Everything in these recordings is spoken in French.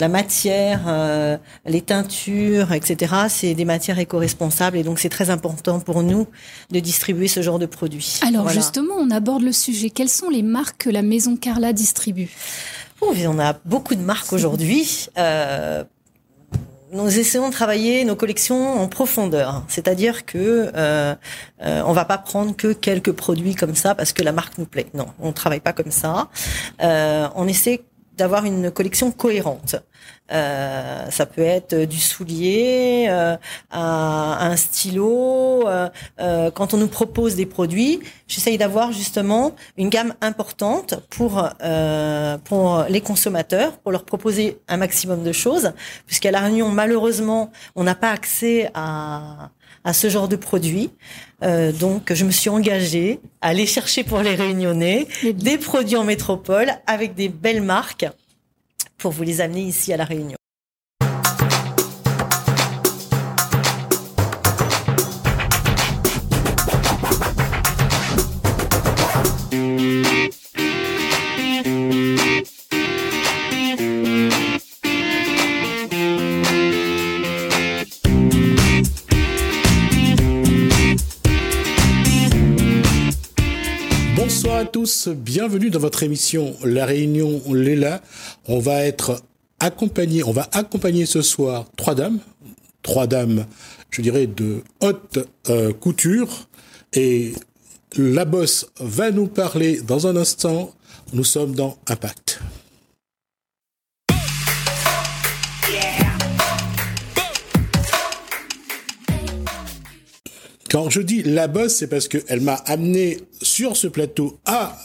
la matière, euh, les teintures, etc. C'est des matières éco-responsables et donc c'est très important pour nous de distribuer ce genre de produits. Alors justement, on aborde le sujet. Quelles sont les marques que la maison Carla distribue? On a beaucoup de marques aujourd'hui. Euh, nous essayons de travailler nos collections en profondeur, c'est-à-dire que euh, euh, on va pas prendre que quelques produits comme ça parce que la marque nous plaît. Non, on travaille pas comme ça. Euh, on essaie d'avoir une collection cohérente. Euh, ça peut être du soulier, euh, un stylo. Euh, euh, quand on nous propose des produits, j'essaye d'avoir justement une gamme importante pour euh, pour les consommateurs, pour leur proposer un maximum de choses, puisqu'à la Réunion malheureusement on n'a pas accès à à ce genre de produits. Euh, donc, je me suis engagée à aller chercher pour les Réunionnais des produits en métropole avec des belles marques pour vous les amener ici à La Réunion. Bienvenue dans votre émission La Réunion Léla. On va être accompagné, on va accompagner ce soir trois dames, trois dames, je dirais de haute euh, couture et la bosse va nous parler dans un instant. Nous sommes dans Impact. Quand je dis la bosse, c'est parce qu'elle m'a amené sur ce plateau à,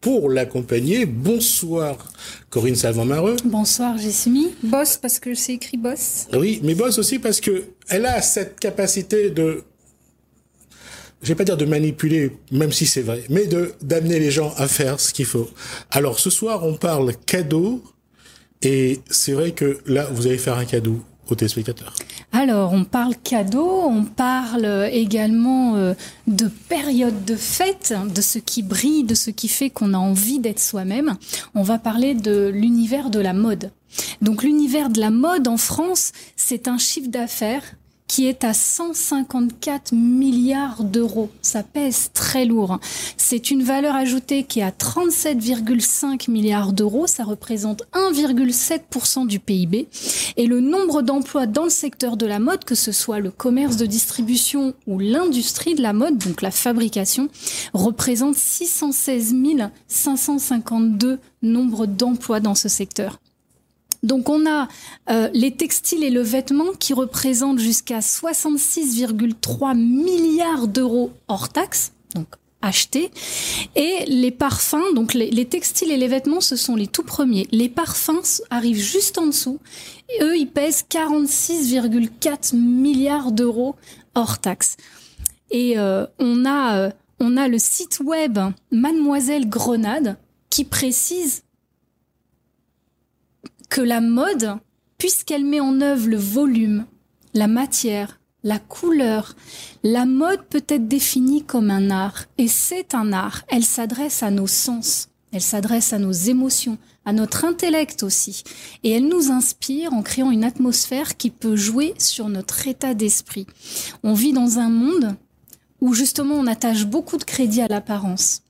pour l'accompagner. Bonsoir Corinne Salvant-Mareux. Bonsoir Jessimi. Boss parce que c'est écrit boss. Oui, mais boss aussi parce que elle a cette capacité de je vais pas dire de manipuler, même si c'est vrai, mais de d'amener les gens à faire ce qu'il faut. Alors ce soir, on parle cadeau, et c'est vrai que là, vous allez faire un cadeau Alors, on parle cadeau, on parle également euh, de période de fête, de ce qui brille, de ce qui fait qu'on a envie d'être soi-même. On va parler de l'univers de la mode. Donc l'univers de la mode en France, c'est un chiffre d'affaires qui est à 154 milliards d'euros. Ça pèse très lourd. C'est une valeur ajoutée qui est à 37,5 milliards d'euros. Ça représente 1,7% du PIB. Et le nombre d'emplois dans le secteur de la mode, que ce soit le commerce de distribution ou l'industrie de la mode, donc la fabrication, représente 616 552 nombres d'emplois dans ce secteur. Donc on a euh, les textiles et le vêtement qui représentent jusqu'à 66,3 milliards d'euros hors taxes, donc achetés, et les parfums, donc les, textiles et les vêtements, ce sont les tout premiers. Les parfums arrivent juste en dessous. Eux, ils pèsent 46,4 milliards d'euros hors taxes. Et euh, on a euh, on a le site web Mademoiselle Grenade qui précise que la mode, puisqu'elle met en œuvre le volume, la matière, la couleur, la mode peut être définie comme un art, et c'est un art. Elle s'adresse à nos sens, elle s'adresse à nos émotions, à notre intellect aussi, et elle nous inspire en créant une atmosphère qui peut jouer sur notre état d'esprit. On vit dans un monde où justement on attache beaucoup de crédit à l'apparence.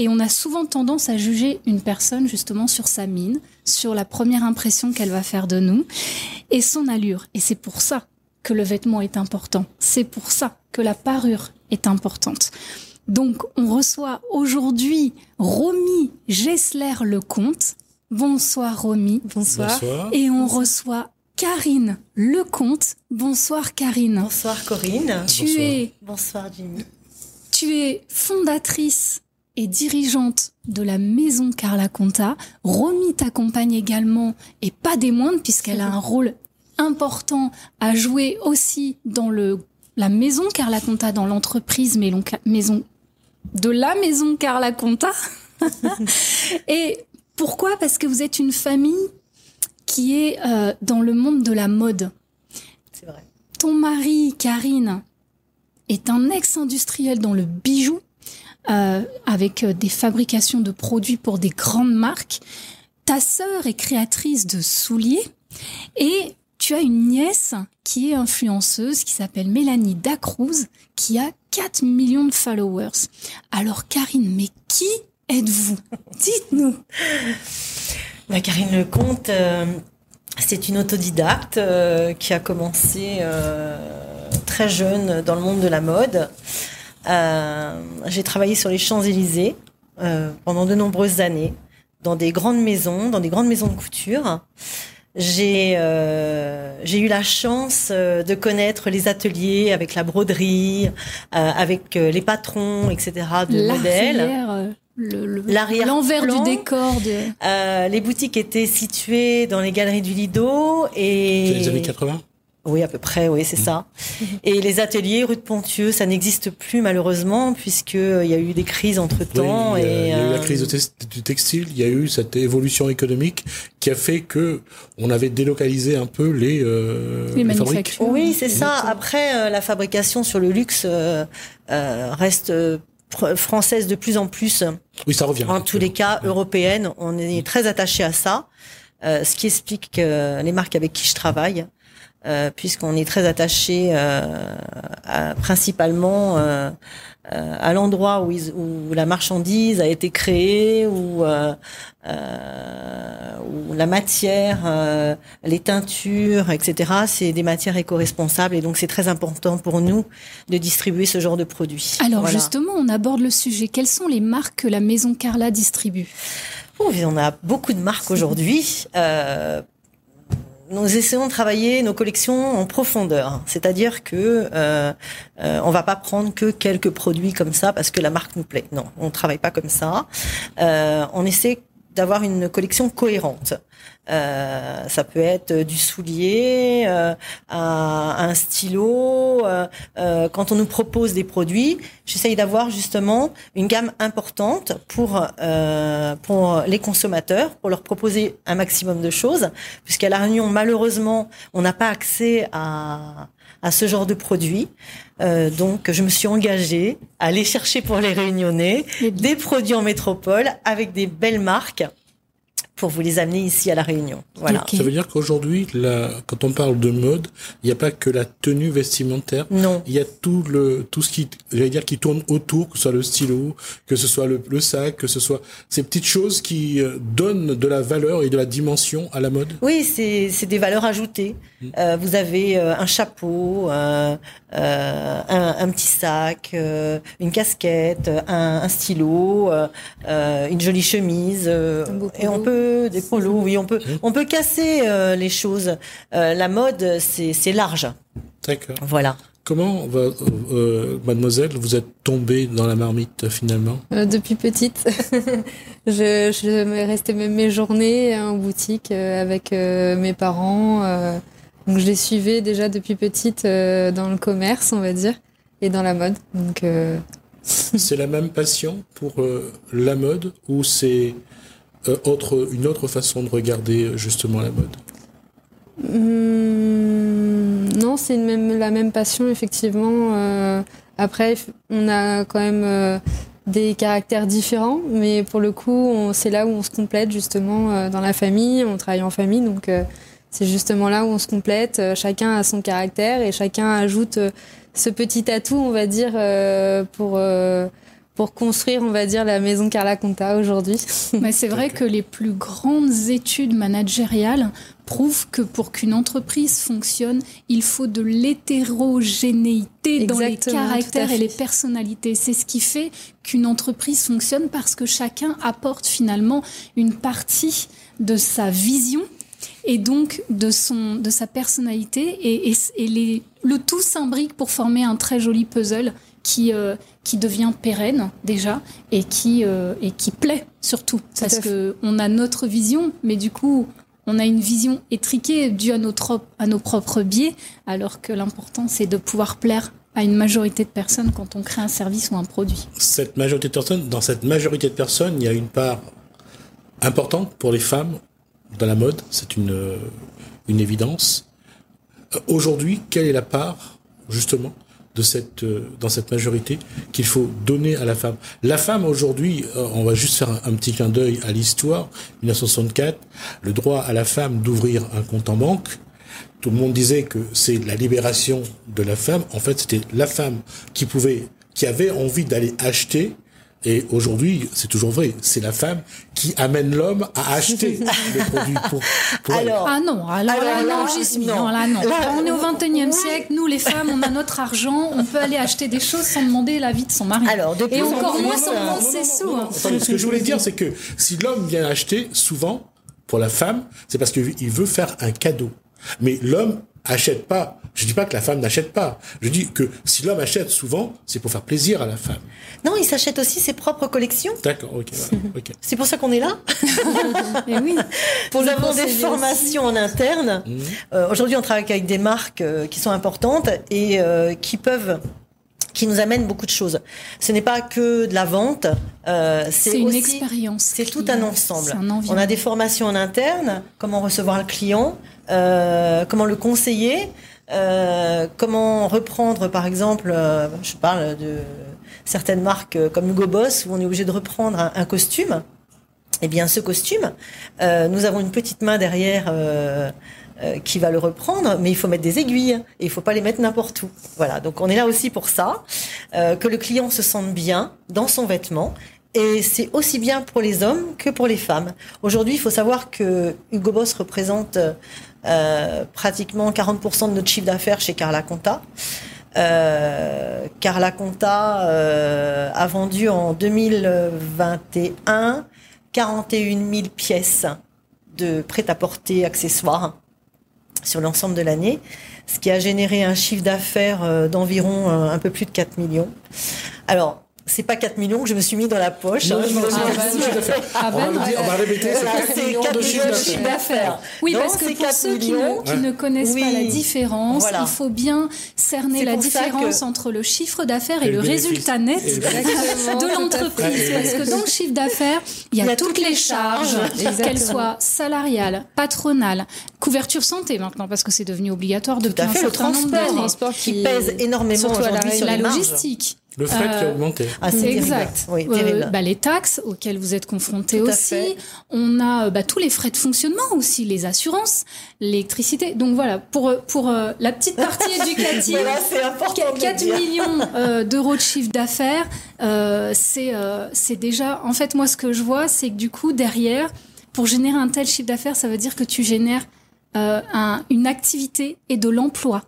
Et on a souvent tendance à juger une personne justement sur sa mine, sur la première impression qu'elle va faire de nous et son allure. Et c'est pour ça que le vêtement est important. C'est pour ça que la parure est importante. Donc, on reçoit aujourd'hui Romy Gessler Lecomte. Bonsoir Romy. Bonsoir. Et on reçoit Karine Lecomte. Bonsoir Karine. Bonsoir Corinne. Tu es. Bonsoir Jimmy. Tu es fondatrice et dirigeante de la maison Carla Conta. Romy t'accompagne également, et pas des moindres, puisqu'elle a un rôle important à jouer aussi dans le, la maison Carla Conta, dans l'entreprise maison de la maison Carla Conta. et pourquoi? Parce que vous êtes une famille qui est euh, dans le monde de la mode. C'est vrai. Ton mari, Karine, est un ex-industriel dans le bijou euh, avec euh, des fabrications de produits pour des grandes marques. Ta sœur est créatrice de souliers Et tu as une nièce qui est influenceuse, qui s'appelle Mélanie Dacruz, qui a 4 millions de followers. Alors Karine, mais qui êtes-vous? Dites-nous. Bah, Karine Lecomte, euh, c'est une autodidacte euh, qui a commencé euh, très jeune dans le monde de la mode. J'ai travaillé sur les Champs-Élysées pendant de nombreuses années, dans des grandes maisons, dans des grandes maisons de couture. J'ai j'ai eu la chance de connaître les ateliers avec la broderie, avec les patrons, etc. de modèles l'envers du décor. Euh, les boutiques étaient situées dans les galeries du Lido et les années 80. Oui, à peu près, oui, c'est ça. Et les ateliers rue de Pontieux, ça n'existe plus malheureusement puisque il y a eu des crises entre temps. il, y a, et, il y a eu la euh, crise du textile, il y a eu cette évolution économique qui a fait que on avait délocalisé un peu les, euh, les, fabriques. Oui, c'est ça. Après, euh, la fabrication sur le luxe reste française de plus en plus. Oui, ça revient. En tous les cas, européenne. On est très attaché à ça, euh, ce qui explique que les marques avec qui je travaille, euh, puisqu'on est très attaché euh, à, principalement euh, euh, à l'endroit où, où, la marchandise a été créée, où, euh, où la matière, les teintures, etc. C'est des matières éco-responsables et donc c'est très important pour nous de distribuer ce genre de produits. Alors justement, on aborde le sujet. Quelles sont les marques que la maison Carla distribue? On a beaucoup de marques aujourd'hui. Euh, nous essayons de travailler nos collections en profondeur, c'est-à-dire que euh, euh, on va pas prendre que quelques produits comme ça parce que la marque nous plaît. Non, on travaille pas comme ça. Euh, on essaie d'avoir une collection cohérente. Euh, ça peut être du soulier, euh, un, stylo. Euh, euh, quand on nous propose des produits, j'essaye d'avoir justement une gamme importante pour euh, pour les consommateurs, pour leur proposer un maximum de choses, puisqu'à la Réunion malheureusement on n'a pas accès à à ce genre de produits. Euh, donc, je me suis engagée à aller chercher pour les Réunionnais des produits en métropole avec des belles marques pour vous les amener ici à la Réunion. Voilà. Ça veut dire qu'aujourd'hui, quand on parle de mode, il n'y a pas que la tenue vestimentaire. Non. Il y a tout le tout ce qui, j'allais dire, qui tourne autour, que ce soit le stylo, que ce soit le, le sac, que ce soit ces petites choses qui euh, donnent de la valeur et de la dimension à la mode. Oui, c'est c'est des valeurs ajoutées. Mm. Euh, vous avez euh, un chapeau, euh, un, un, petit sac, une casquette, un, un stylo, une jolie chemise, et on peut des polos, oui, on peut, on peut casser euh, les choses. Euh, la mode, c'est large. D'accord. Voilà. Comment, euh, mademoiselle, vous êtes tombée dans la marmite finalement? Depuis petite. je, je restais même mes journées en boutique avec mes parents. donc je les suivais déjà depuis petite dans le commerce, on va dire, et dans la mode. Donc c'est la même passion pour la mode ou c'est euh, autre, une autre façon de regarder euh, justement la mode mmh, Non, c'est la même passion, effectivement. Euh, après, on a quand même des caractères différents, mais pour le coup, c'est là où on se complète justement dans la famille, on travaille en famille, donc c'est justement là où on se complète. chacun a son caractère et chacun ajoute ce petit atout, on va dire, pour pour construire, on va dire, la maison Carla Conta aujourd'hui. Mais c'est vrai que les plus grandes études managériales prouvent que pour qu'une entreprise fonctionne, il faut de l'hétérogénéité dans les caractères et les personnalités. C'est ce qui fait qu'une entreprise fonctionne parce que chacun apporte finalement une partie de sa vision et donc de son de sa personnalité et, et, les, le tout s'imbrique pour former un très joli puzzle qui euh, qui devient pérenne déjà et qui euh, et qui plaît surtout parce que on a notre vision mais du coup on a une vision étriquée due à notre à nos propres biais alors que l'important c'est de pouvoir plaire à une majorité de personnes quand on crée un service ou un produit. Cette majorité de personnes dans cette majorité de personnes, il y a une part importante pour les femmes dans la mode, c'est une une évidence. Euh, aujourd'hui, quelle est la part justement de cette euh, dans cette majorité qu'il faut donner à la femme. La femme aujourd'hui, euh, on va juste faire un, petit clin d'œil à l'histoire. 1964, le droit à la femme d'ouvrir un compte en banque. Tout le monde disait que c'est la libération de la femme. En fait, c'était la femme qui pouvait, qui avait envie d'aller acheter et aujourd'hui, c'est toujours vrai, c'est la femme qui amène l'homme à acheter le produit pour, pour alors, Ah non, alors, là, non, non, là, non. on est au 21e siècle, nous les femmes, on a notre argent, on peut aller acheter des choses sans demander l'avis de son mari. Alors, Et encore moins sans demander ses sous. Ce que je voulais dire, c'est que si l'homme vient acheter, souvent, pour la femme, c'est parce qu'il veut faire un cadeau. Mais l'homme achète pas. Je dis pas que la femme n'achète pas. Je dis que si l'homme achète souvent, c'est pour faire plaisir à la femme. Non, il s'achète aussi ses propres collections. D'accord, ok. C'est pour ça qu'on est là. Oui. Nous avons des formations en interne. Mmh. Euh, aujourd'hui, on travaille avec des marques euh, qui sont importantes et euh, qui peuvent qui nous amènent beaucoup de choses. Ce n'est pas que de la vente, euh, c'est une expérience. C'est tout un ensemble. on a des formations en interne, comment recevoir le client, euh, comment le conseiller, euh, comment reprendre, par exemple, euh, je parle de certaines marques comme Hugo Boss où on est obligé de reprendre un, un costume. Eh bien, ce costume, nous avons une petite main derrière qui va le reprendre, mais il faut mettre des aiguilles et il faut pas les mettre n'importe où. Voilà, donc on est là aussi pour ça, que le client se sente bien dans son vêtement et c'est aussi bien pour les hommes que pour les femmes. Aujourd'hui, il faut savoir que Hugo Boss représente euh, pratiquement 40% de notre chiffre d'affaires chez Carla Conta. Euh, Carla Conta euh, a vendu en 2021 41 000 pièces de prêt-à-porter accessoires sur l'ensemble de l'année, ce qui a généré un chiffre d'affaires euh, d'environ un peu plus de 4 millions. Alors, c'est pas 4 millions que je me suis mis dans la poche. Non, hein, je ah, ben, on, va on, va répéter, c'est 4, millions de chiffre d'affaires. Oui, parce que pour ceux qui ne, ne, connaissent pas la différence, il faut bien cerner la différence entre le chiffre d'affaires et, le, résultat net de l'entreprise. Parce que dans le chiffre d'affaires, il y a, toutes, les charges, qu'elles soient salariales, patronales, couverture santé maintenant, parce que c'est devenu obligatoire depuis un certain nombre d'années. Le transport qui pèse énormément aujourd'hui sur la logistique. Le fret qui a euh, augmenté. Ah, c'est exact. Oui, euh, bah, les taxes auxquelles vous êtes confrontés aussi. On a euh, bah, tous les frais de fonctionnement aussi, les assurances, l'électricité. Donc voilà, pour pour la petite partie éducative, voilà, 4 millions d'euros de chiffre d'affaires, c'est c'est déjà. En fait, moi, ce que je vois, c'est que du coup, derrière, pour générer un tel chiffre d'affaires, ça veut dire que tu génères un, une activité et de l'emploi.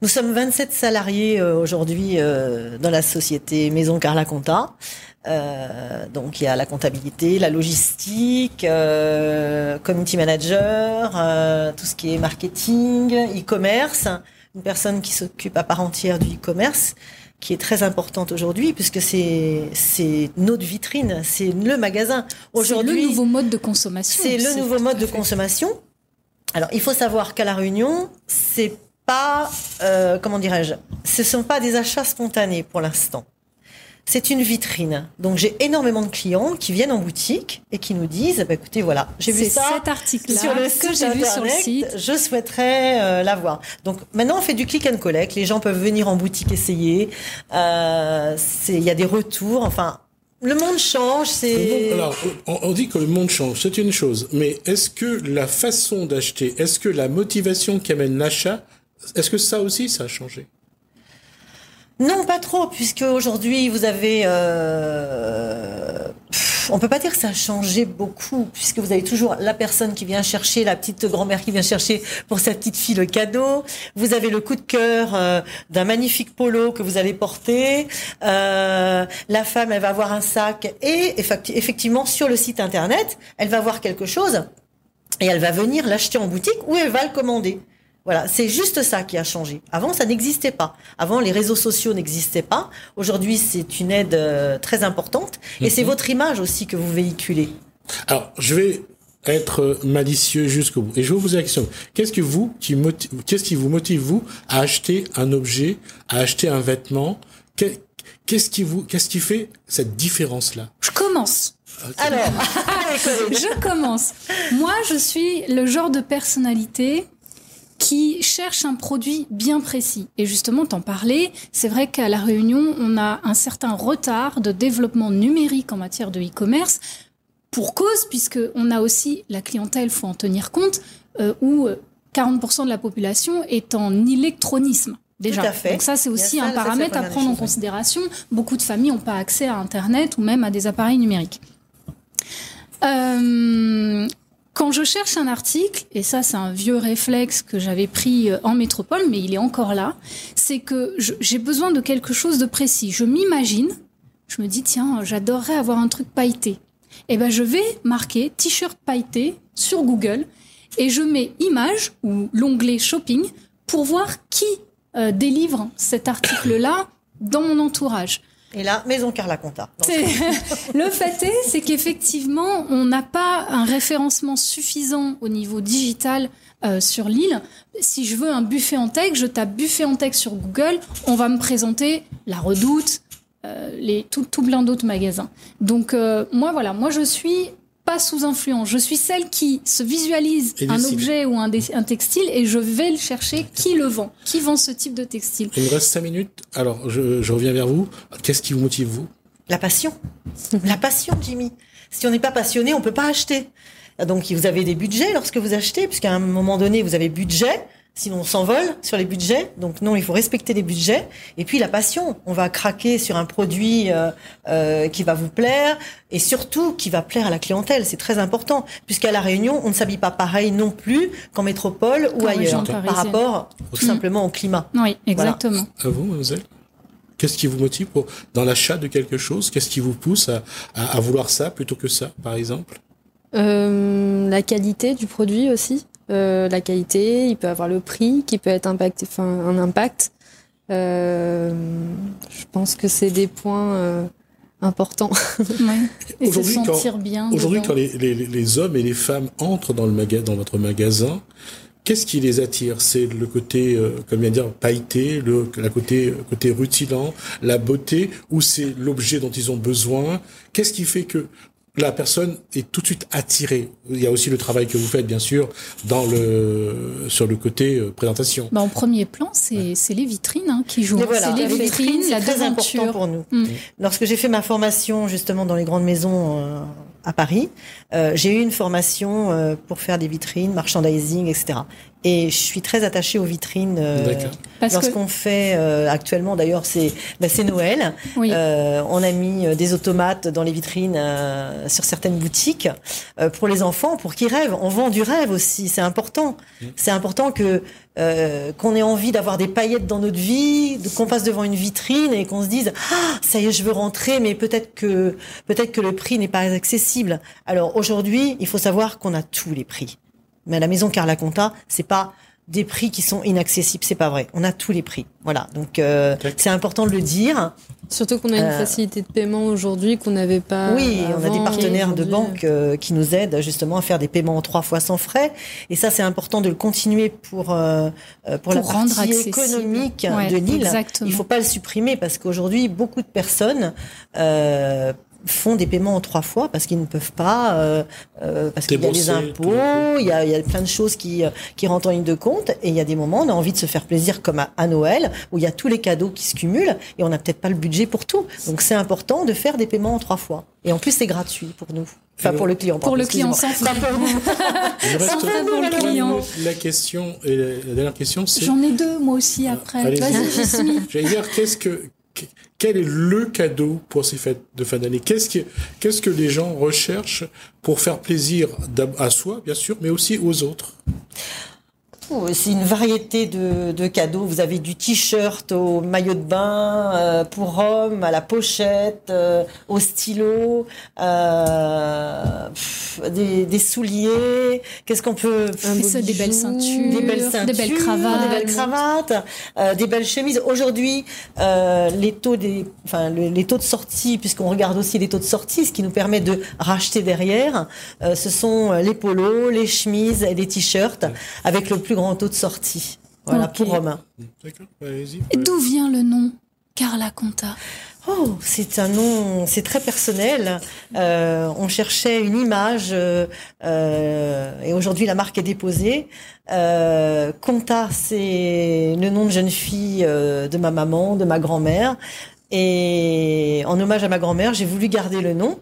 Nous sommes 27 salariés euh, aujourd'hui euh, dans la société Maison Carla Conta. Euh, donc il y a la comptabilité, la logistique, euh, community manager, euh, tout ce qui est marketing, e-commerce, une personne qui s'occupe à part entière du e-commerce qui est très importante aujourd'hui puisque c'est c'est notre vitrine, c'est le magasin. Aujourd'hui, c'est le nouveau mode de consommation. C'est le nouveau mode de consommation. Alors, il faut savoir qu'à la Réunion, c'est pas, euh, comment dirais-je, ce sont pas des achats spontanés pour l'instant. C'est une vitrine. Donc j'ai énormément de clients qui viennent en boutique et qui nous disent, bah, écoutez, voilà, j'ai vu ça cet article sur le site j'ai vu sur le site. Je souhaiterais euh, l'avoir. Donc maintenant on fait du click and collect. Les gens peuvent venir en boutique essayer. Euh, il y a des retours. Enfin, le monde change, c'est. Alors, on dit que le monde change, c'est une chose. Mais est-ce que la façon d'acheter, est-ce que la motivation qui amène l'achat est-ce que ça aussi, ça a changé? Non, pas trop, puisque aujourd'hui vous avez, euh, on peut pas dire que ça a changé beaucoup, puisque vous avez toujours la personne qui vient chercher, la petite grand-mère qui vient chercher pour sa petite fille le cadeau. Vous avez le coup de cœur euh, d'un magnifique polo que vous allez porter. Euh, la femme, elle va avoir un sac et effectivement sur le site internet, elle va voir quelque chose et elle va venir l'acheter en boutique ou elle va le commander. Voilà, c'est juste ça qui a changé. Avant, ça n'existait pas. Avant, les réseaux sociaux n'existaient pas. Aujourd'hui, c'est une aide euh, très importante. Et c'est mhm. votre image aussi que vous véhiculez. Alors, je vais être malicieux jusqu'au bout. Et je vais vous poser la question. Qu'est-ce que vous, qui qu'est-ce qui vous motive, vous, à acheter un objet, à acheter un vêtement? Qu'est-ce qui vous, qu'est-ce qui fait cette différence-là? Je commence. Alors, je commence. Moi, je suis le genre de personnalité qui cherchent un produit bien précis. Et justement, t'en parlais, c'est vrai qu'à La Réunion, on a un certain retard de développement numérique en matière de e-commerce pour cause, puisque on a aussi la clientèle, faut en tenir compte, euh, où 40% de la population est en électronisme. Déjà. Tout à fait. Donc ça, c'est aussi ça, un paramètre à prendre en considération. Beaucoup de familles n'ont pas accès à Internet ou même à des appareils numériques. Euh, je cherche un article, et ça c'est un vieux réflexe que j'avais pris euh, en métropole, mais il est encore là, c'est que j'ai besoin de quelque chose de précis. Je m'imagine, je me dis tiens, j'adorerais avoir un truc pailleté. Et ben je vais marquer t-shirt pailleté sur Google et je mets image ou l'onglet shopping pour voir qui euh, délivre cet article-là dans mon entourage. Et là, Maison Carla Conta. Le fait est, c'est qu'effectivement, on n'a pas un référencement suffisant au niveau digital euh, sur l'île. Si je veux un buffet en tech, je tape buffet en tech sur Google, on va me présenter la Redoute, euh, les tout, tout plein d'autres magasins. Donc euh, moi voilà, moi je suis pas sous influence, je suis celle qui se visualise un décide. objet ou un, textile et je vais le chercher qui le vend, qui vend ce type de textile. Il me reste cinq minutes. Alors, je, je reviens vers vous. Qu'est-ce qui vous motive, vous? La passion. La passion, Jimmy. Si on n'est pas passionné, on peut pas acheter. Donc, vous avez des budgets lorsque vous achetez, puisqu'à un moment donné, vous avez budget. Sinon, on s'envole sur les budgets. Donc, non, il faut respecter les budgets. Et puis, la passion. On va craquer sur un produit euh, euh, qui va vous plaire et surtout qui va plaire à la clientèle. C'est très important. Puisqu'à La Réunion, on ne s'habille pas pareil non plus qu'en métropole ou ailleurs. Par rapport tout simplement au climat. Oui, exactement. À vous, mademoiselle Qu'est-ce qui vous motive pour, dans l'achat de quelque chose? Qu'est-ce qui vous pousse à, à, à vouloir ça plutôt que ça, par exemple? Euh, la qualité du produit aussi. Euh, la qualité, il peut avoir le prix qui peut être impacté, enfin un impact. Euh, je pense que c'est des points euh, importants. Ouais. Et se Aujourd'hui, quand- bien. Aujourd'hui, quand les, les, les hommes et les femmes entrent dans, le maga, dans votre magasin, qu'est-ce qui les attire? C'est le côté, euh, comme bien dire, pailleté, le la côté, côté rutilant, la beauté, ou c'est l'objet dont ils ont besoin? Qu'est-ce qui fait que la personne est tout de suite attirée Il y a aussi le travail que vous faites, bien sûr, dans le, sur le côté euh, présentation. Bah, en premier plan, c'est c'est les vitrines hein, qui jouent. Voilà, c'est les les vitrines, c'est très important pour nous. Mm. Lorsque j'ai fait ma formation justement dans les grandes maisons euh, à Paris, euh, j'ai eu une formation euh, pour faire des vitrines, merchandising, etc. Et je suis très attachée aux vitrines. euh, D'accord. Parce que, Lorsqu'on fait euh, actuellement, d'ailleurs, c'est bah, c'est Noël. oui, Euh, on a mis euh, des automates dans les vitrines euh, sur certaines boutiques euh, pour les enfants, pour qu'ils rêvent. On vend du rêve aussi, c'est important. C'est important que euh, qu'on ait envie d'avoir des paillettes dans notre vie, qu'on passe devant une vitrine et qu'on se dise ah ça y est je veux rentrer, mais peut-être que peut-être que le prix n'est pas accessible. Alors aujourd'hui, il faut savoir qu'on a tous les prix. Mais à la maison Carla Conta, c'est pas des prix qui sont inaccessibles, c'est pas vrai. On a tous les prix. Voilà, donc euh, c'est important de le dire. Surtout qu'on a une Euh, facilité de paiement aujourd'hui qu'on n'avait pas. Oui, on a des partenaires de banque euh, qui nous aident justement à faire des paiements en trois fois sans frais. Et ça, c'est important de le continuer pour euh, euh, pour, la Pour rendre partie accessible. économique Ouais, de l'île. Il faut pas le supprimer parce qu'aujourd'hui, beaucoup de personnes euh, font des paiements en trois fois parce qu'ils ne peuvent pas, euh, euh, parce qu'il y a les impôts, il y a, il y a plein de choses qui, euh, qui rentrent en ligne de compte. Et il y a des moments, on a envie de se faire plaisir comme à, à Noël, où il y a tous les cadeaux qui se cumulent et on n'a peut-être pas le budget pour tout. Donc c'est important de faire des paiements en trois fois. Et en plus, c'est gratuit pour nous. Enfin, pour le client. pour le client sans frais. Pas pour nous. Il reste Ça fait pour le client. La question, et la, dernière question, c'est... J'en ai deux moi aussi après. Allez-y. Vas-y, Jasmine. J'allais dire, qu'est-ce que, que- quel est le cadeau pour ces fêtes de fin d'année? Qu'est-ce que, qu'est-ce que les gens recherchent pour faire plaisir à soi, bien sûr, mais aussi aux autres? C'est une variété de, de cadeaux. Vous avez du t-shirt au maillot de bain, euh, pour homme, à la pochette, euh, au stylo, euh, pff, des, des souliers. Qu'est-ce qu'on peut Ça, des belles ceintures, des belles ceintures, des belles cravates. des belles cravates, euh, des belles chemises. Aujourd'hui, euh, les taux des, enfin le- les taux de sortie, puisqu'on regarde aussi les taux de sortie, ce qui nous permet de racheter derrière, euh, ce sont les polos, les chemises et les t-shirts avec le plus grand taux de sortie. Voilà Ok. pour hommes. D'accord Allez-y. Et D'où vient le nom Carla Conta Oh, c'est un nom, c'est très personnel. Euh, on cherchait une image euh, euh, et aujourd'hui la marque est déposée. Euh, Conta, c'est le nom de jeune fille euh, de ma maman, de ma grand-mère. Et en hommage à ma grand-mère, j'ai voulu garder le nom.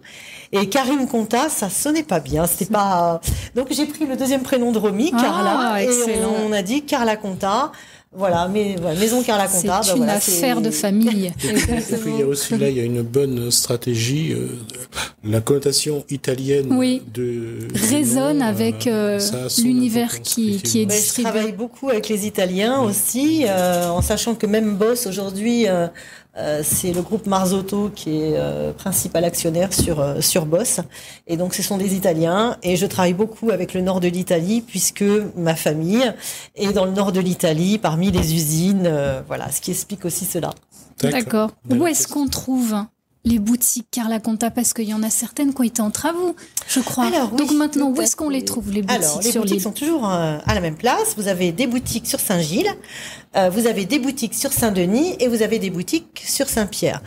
Et Karine Conta, ça sonnait pas bien. C'était pas. Donc j'ai pris le deuxième prénom de Romy, Ah, Carla, et excellent. on a dit Carla Conta. Voilà, mais voilà, maison Carla C'est Conta. bah une voilà, affaire c'est- de famille. Et puis, et puis, il y a aussi là, il y a une bonne stratégie. euh, la connotation italienne Oui. de Résonne avec, euh, son l'univers qui- qui est effectivement. Ouais, je distribué. travaille beaucoup avec les Italiens aussi, euh, en sachant que même Boss aujourd'hui, euh, c'est le groupe Marzotto qui est euh, principal actionnaire sur euh, sur Boss, et donc ce sont des Italiens. Et je travaille beaucoup avec le nord de l'Italie puisque ma famille est dans le nord de l'Italie, parmi les usines, euh, voilà, ce qui explique aussi cela. D'accord. Où est-ce qu'on trouve les boutiques Carla Conta? Parce qu'il y en a certaines qui ont été en travaux, je crois. Alors, oui, Donc maintenant, où est-ce qu'on les trouve, les boutiques Alors, les sur boutiques sont toujours à la même place. Vous avez des boutiques sur Saint-Gilles, euh, vous avez des boutiques sur Saint-Denis et vous avez des boutiques sur Saint-Pierre.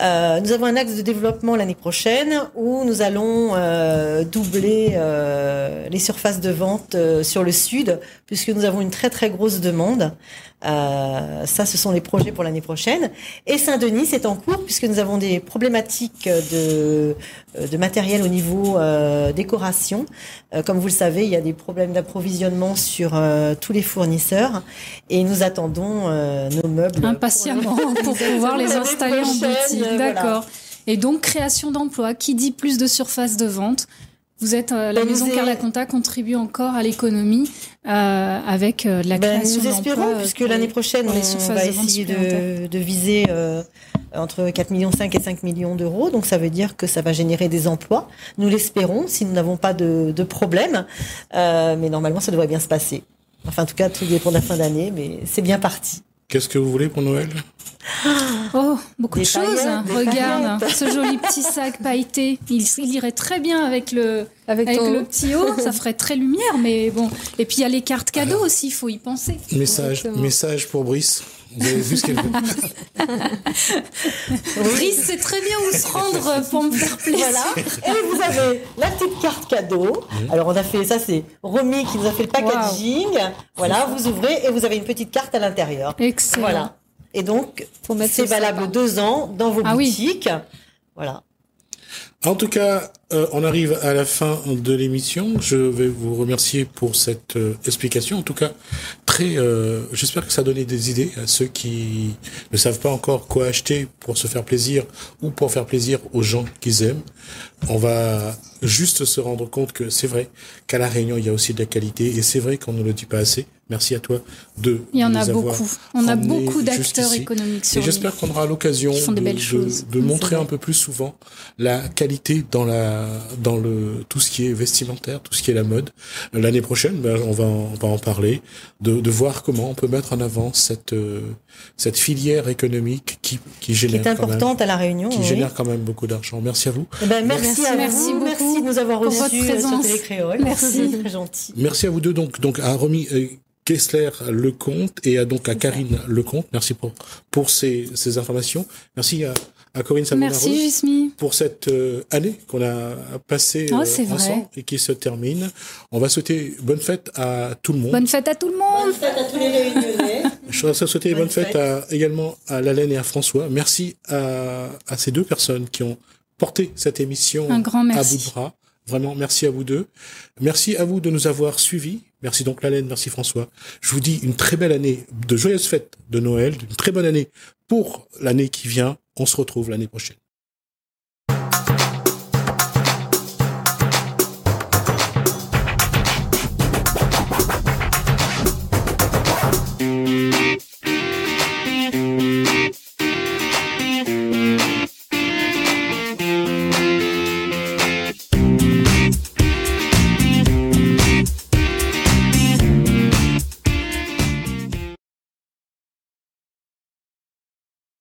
Euh, nous avons un axe de développement l'année prochaine où nous allons euh, doubler euh, les surfaces de vente euh, sur le sud puisque nous avons une très très grosse demande. Euh, ça, ce sont les projets pour l'année prochaine. Et Saint-Denis, c'est en cours puisque nous avons des problématiques de, de matériel au niveau euh, décoration. Euh, comme vous le savez, il y a des problèmes d'approvisionnement sur tous les fournisseurs et nous attendons euh, nos meubles. Impatiemment pour pouvoir les installer en boutique. voilà. D'accord. Et donc, création d'emplois. Qui dit plus de surface de vente vous êtes euh, la Ben, maison nous Carla Conta contribue encore à l'économie euh, avec euh, de la Ben, création nous d'emplois. espérons, euh, puisque l'année prochaine, on va essayer de, de viser entre 4 millions 5 et 5 millions d'euros. Donc ça veut dire que ça va générer des emplois. Nous l'espérons, si nous n'avons pas de, de problème. Mais normalement, ça devrait bien se passer. Enfin, en tout cas, tout dépend de la fin d'année, mais c'est bien parti. Qu'est-ce que vous voulez pour Noël? Oh, beaucoup Des de choses. des Regarde paillettes. ce joli petit sac pailleté. Il, il irait très bien avec le Avec, avec ton- le petit haut. Ça ferait très lumière, mais bon. Et puis il y a les cartes cadeaux aussi. Il faut y penser. Message, Exactement. message pour Brice. Vous avez vu ce qu'elle veut. Brice sait très bien où se rendre pour me faire plaisir. Voilà. Et vous avez la petite carte cadeau. Alors on a fait ça, c'est Romy qui nous a fait le packaging. Voilà, vous ouvrez et vous avez une petite carte à l'intérieur. Excellent. Voilà. Et donc, c'est valable deux ans dans vos Ah oui. boutiques. Voilà. En tout cas, euh, on arrive à la fin de l'émission. Je vais vous remercier pour cette euh, explication. En tout cas, très. euh, J'espère que ça a donné des idées à ceux qui ne savent pas encore quoi acheter pour se faire plaisir ou pour faire plaisir aux gens qu'ils aiment. On va juste se rendre compte que c'est vrai qu'à la Réunion, il y a aussi de la qualité et c'est vrai qu'on ne le dit pas assez. Merci à toi de. Il y en a beaucoup. On a beaucoup d'acteurs économiques sur j'espère qu'on aura l'occasion de, montrer un peu plus souvent la qualité dans la dans le tout ce qui est vestimentaire, tout ce qui est la mode. Euh, L'année prochaine, ben, on va en, on va en parler, de, de voir comment on peut mettre en avant cette euh, cette filière économique qui qui Qui génère est quand même, importante à la Réunion. qui oui. génère quand même beaucoup d'argent. Merci à vous. Eh ben, merci, Merci, à merci vous. beaucoup Merci de nous avoir pour reçus votre euh, sur présence. Télécréole. Merci. C'est très gentil. Merci à vous deux donc donc à Romy euh, Kessler Lecomte et à donc à Karine Lecomte. Merci pour pour ces ces informations. Merci à, à Corinne. Merci Jusmi. pour cette euh, année qu'on a passée Oh, euh, vrai. ensemble et qui se termine. On va souhaiter bonne fête à tout le monde. Bonne fête à tout le monde. Faites à tous les réunionnais. Je voudrais souhaiter bonne, Bonne fête, à, également à Lalaine et à François. Merci à, à ces deux personnes qui ont porté cette émission Un grand à bout de bras. Vraiment, merci à vous deux. Merci à vous de nous avoir suivis. Merci donc Lalaine, merci François. Je vous dis une très belle année, de joyeuses fêtes de Noël, une très bonne année pour l'année qui vient. On se retrouve l'année prochaine.